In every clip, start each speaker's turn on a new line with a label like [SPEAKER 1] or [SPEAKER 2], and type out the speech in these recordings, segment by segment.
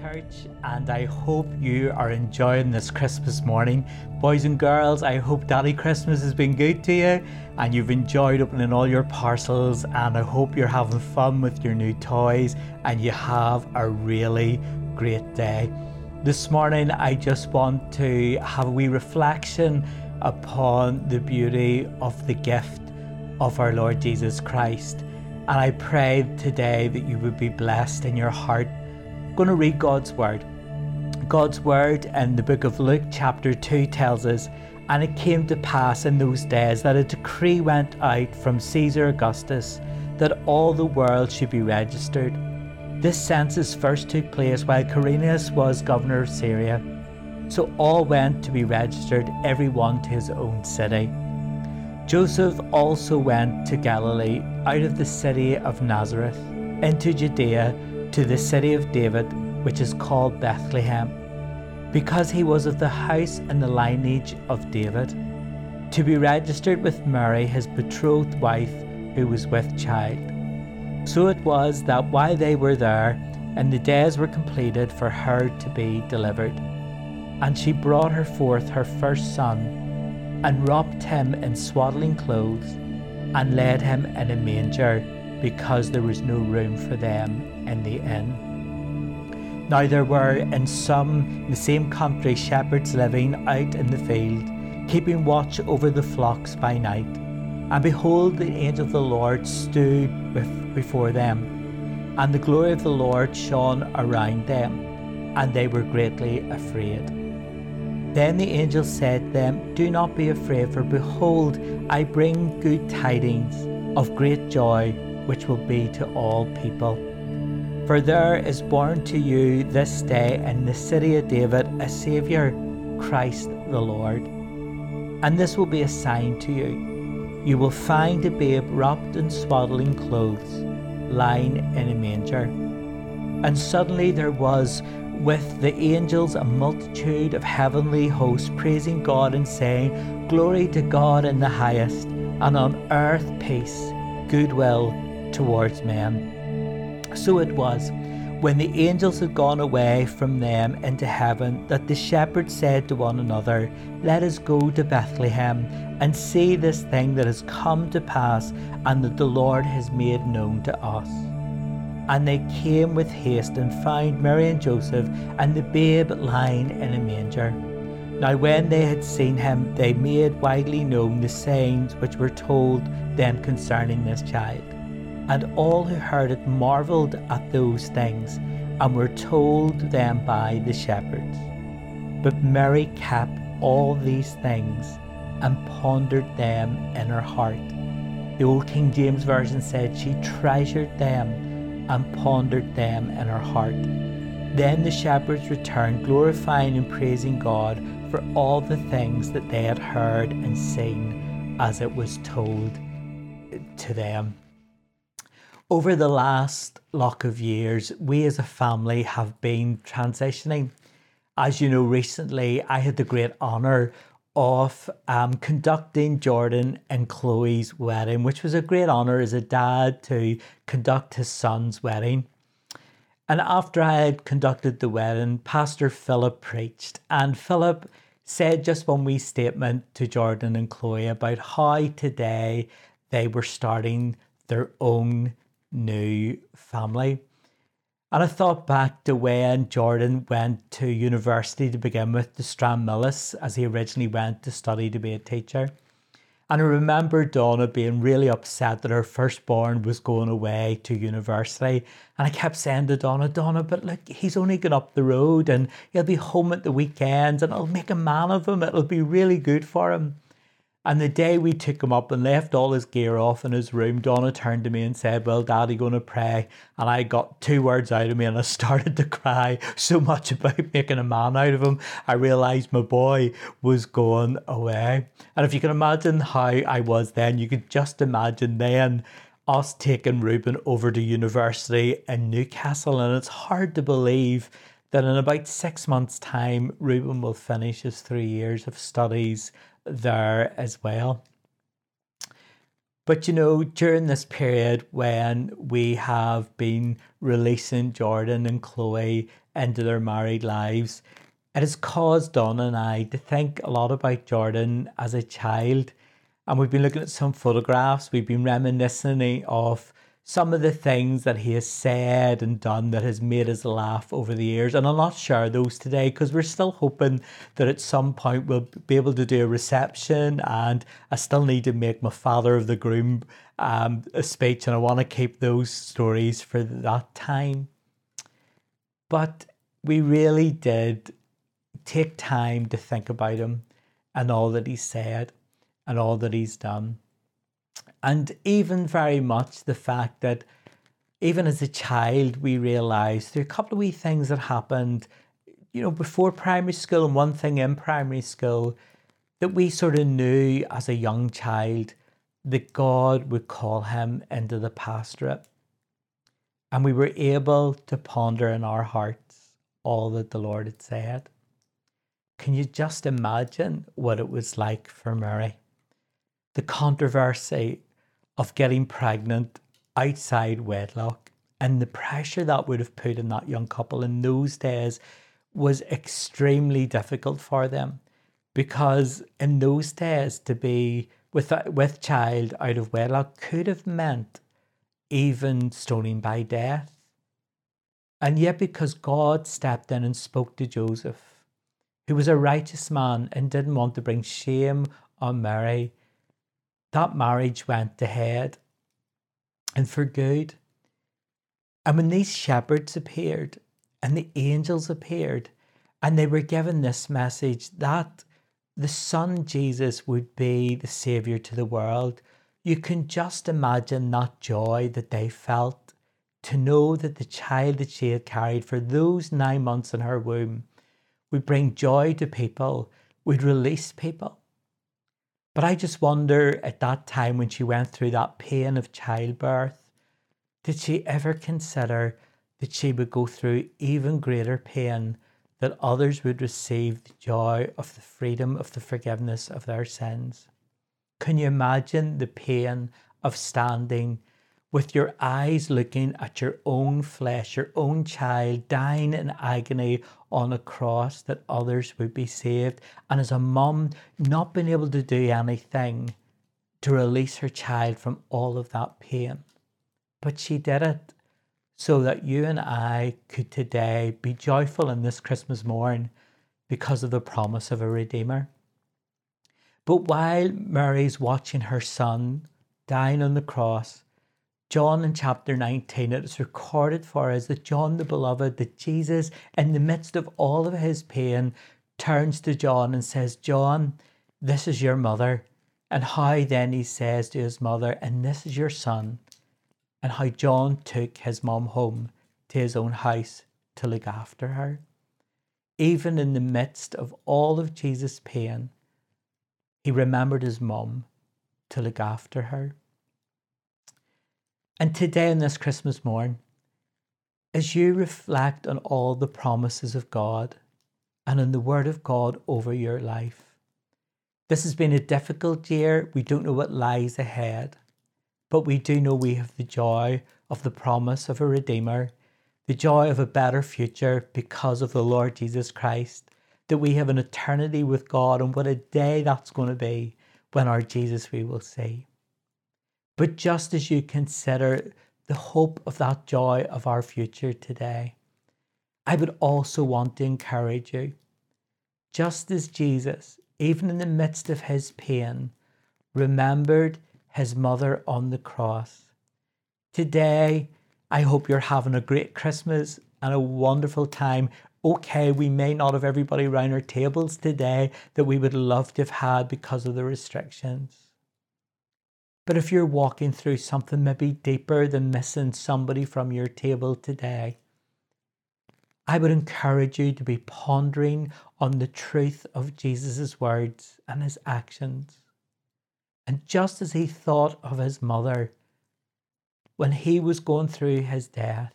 [SPEAKER 1] church, and I hope you are enjoying this Christmas morning. Boys and girls, I hope Daddy Christmas has been good to you and you've enjoyed opening all your parcels. And I hope you're having fun with your new toys and you have a really great day. This morning, I just want to have a wee reflection upon the beauty of the gift of our Lord Jesus Christ. And I pray today that you would be blessed in your heart going to read God's Word. God's Word in the book of Luke, chapter 2, tells us, And it came to pass in those days that a decree went out from Caesar Augustus that all the world should be registered. This census first took place while Quirinius was governor of Syria. So all went to be registered, every one to his own city. Joseph also went to Galilee, out of the city of Nazareth, into Judea to the city of David, which is called Bethlehem, because he was of the house and the lineage of David, to be registered with Mary, his betrothed wife, who was with child. So it was that while they were there, and the days were completed for her to be delivered, and she brought her forth her first son, and wrapped him in swaddling clothes, and laid him in a manger because there was no room for them in the inn. Now there were in some in the same country shepherds living out in the field, keeping watch over the flocks by night. And behold, the angel of the Lord stood before them, and the glory of the Lord shone around them, and they were greatly afraid. Then the angel said to them, Do not be afraid, for behold, I bring good tidings of great joy which will be to all people. For there is born to you this day in the city of David a Saviour, Christ the Lord. And this will be a sign to you. You will find a babe wrapped in swaddling clothes, lying in a manger. And suddenly there was with the angels a multitude of heavenly hosts praising God and saying, Glory to God in the highest, and on earth peace, goodwill towards men. So it was, when the angels had gone away from them into heaven, that the shepherds said to one another, Let us go to Bethlehem and see this thing that has come to pass and that the Lord has made known to us. And they came with haste and found Mary and Joseph and the babe lying in a manger. Now, when they had seen him, they made widely known the sayings which were told them concerning this child. And all who heard it marvelled at those things and were told them by the shepherds. But Mary kept all these things and pondered them in her heart. The Old King James Version said she treasured them and pondered them in her heart. Then the shepherds returned, glorifying and praising God for all the things that they had heard and seen as it was told to them. Over the last lock of years, we as a family have been transitioning. As you know, recently I had the great honour of um, conducting Jordan and Chloe's wedding, which was a great honour as a dad to conduct his son's wedding. And after I had conducted the wedding, Pastor Philip preached, and Philip said just one wee statement to Jordan and Chloe about how today they were starting their own new family. And I thought back to when Jordan went to university to begin with, to Stranmillis, as he originally went to study to be a teacher. And I remember Donna being really upset that her firstborn was going away to university. And I kept saying to Donna, Donna, but look, he's only going up the road and he'll be home at the weekends and it'll make a man of him. It'll be really good for him. And the day we took him up and left all his gear off in his room, Donna turned to me and said, Well, Daddy, going to pray. And I got two words out of me and I started to cry so much about making a man out of him. I realised my boy was going away. And if you can imagine how I was then, you could just imagine then us taking Reuben over to university in Newcastle. And it's hard to believe that in about six months' time, Reuben will finish his three years of studies there as well. But you know, during this period when we have been releasing Jordan and Chloe into their married lives. It has caused Donna and I to think a lot about Jordan as a child. And we've been looking at some photographs, we've been reminiscing of some of the things that he has said and done that has made us laugh over the years. And I'll not share those today because we're still hoping that at some point we'll be able to do a reception. And I still need to make my father of the groom um, a speech, and I want to keep those stories for that time. But we really did take time to think about him and all that he said and all that he's done. And even very much the fact that even as a child, we realised there are a couple of wee things that happened, you know, before primary school and one thing in primary school that we sort of knew as a young child that God would call him into the pastorate. And we were able to ponder in our hearts all that the Lord had said. Can you just imagine what it was like for Mary? The controversy of getting pregnant outside wedlock and the pressure that would have put in that young couple in those days was extremely difficult for them. Because in those days to be with with child out of wedlock could have meant even stoning by death. And yet because God stepped in and spoke to Joseph who was a righteous man and didn't want to bring shame on Mary that marriage went ahead and for good. And when these shepherds appeared and the angels appeared, and they were given this message that the Son Jesus would be the Saviour to the world, you can just imagine that joy that they felt to know that the child that she had carried for those nine months in her womb would bring joy to people, would release people. But I just wonder at that time when she went through that pain of childbirth, did she ever consider that she would go through even greater pain that others would receive the joy of the freedom of the forgiveness of their sins? Can you imagine the pain of standing with your eyes looking at your own flesh, your own child dying in agony on a cross that others would be saved. And as a mum, not being able to do anything to release her child from all of that pain. But she did it so that you and I could today be joyful in this Christmas morn because of the promise of a Redeemer. But while Mary's watching her son dying on the cross, John in chapter 19, it is recorded for us that John the Beloved, that Jesus, in the midst of all of his pain, turns to John and says, John, this is your mother. And how then he says to his mother, and this is your son. And how John took his mom home to his own house to look after her. Even in the midst of all of Jesus' pain, he remembered his mom to look after her. And today, on this Christmas morn, as you reflect on all the promises of God and on the Word of God over your life, this has been a difficult year. We don't know what lies ahead, but we do know we have the joy of the promise of a Redeemer, the joy of a better future because of the Lord Jesus Christ, that we have an eternity with God, and what a day that's going to be when our Jesus we will see. But just as you consider the hope of that joy of our future today, I would also want to encourage you. Just as Jesus, even in the midst of his pain, remembered his mother on the cross. Today, I hope you're having a great Christmas and a wonderful time. Okay, we may not have everybody around our tables today that we would love to have had because of the restrictions. But if you're walking through something maybe deeper than missing somebody from your table today, I would encourage you to be pondering on the truth of Jesus' words and his actions. And just as he thought of his mother when he was going through his death,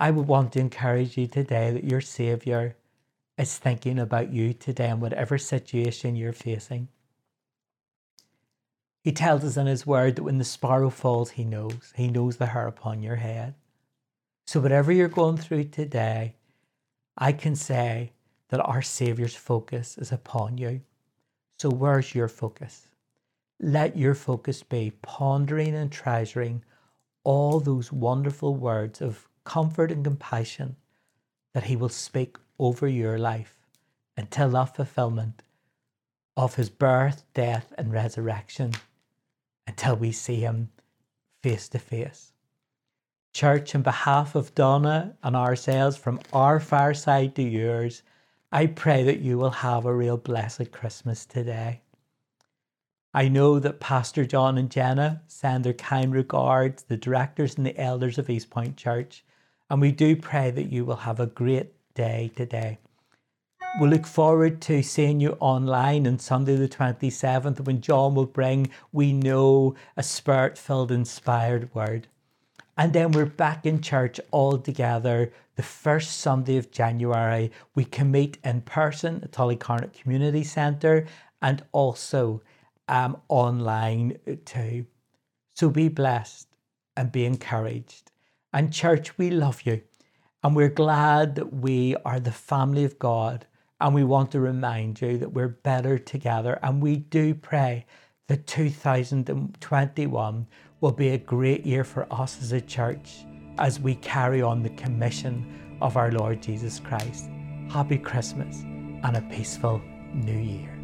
[SPEAKER 1] I would want to encourage you today that your Saviour is thinking about you today in whatever situation you're facing. He tells us in His Word that when the sparrow falls, He knows. He knows the hair upon your head. So, whatever you're going through today, I can say that our Saviour's focus is upon you. So, where's your focus? Let your focus be pondering and treasuring all those wonderful words of comfort and compassion that He will speak over your life until that fulfillment of His birth, death, and resurrection, until we see Him face to face. Church, on behalf of Donna and ourselves, from our fireside to yours, I pray that you will have a real blessed Christmas today. I know that Pastor John and Jenna send their kind regards, the directors and the elders of East Point Church, and we do pray that you will have a great day today. We look forward to seeing you online on Sunday the 27th when John will bring, we know, a spirit filled, inspired word. And then we're back in church all together the first Sunday of January. We can meet in person at Tully Tullycarnet Community Centre and also um, online too. So be blessed and be encouraged. And, church, we love you. And we're glad that we are the family of God. And we want to remind you that we're better together. And we do pray that 2021 will be a great year for us as a church as we carry on the commission of our Lord Jesus Christ. Happy Christmas and a peaceful New Year.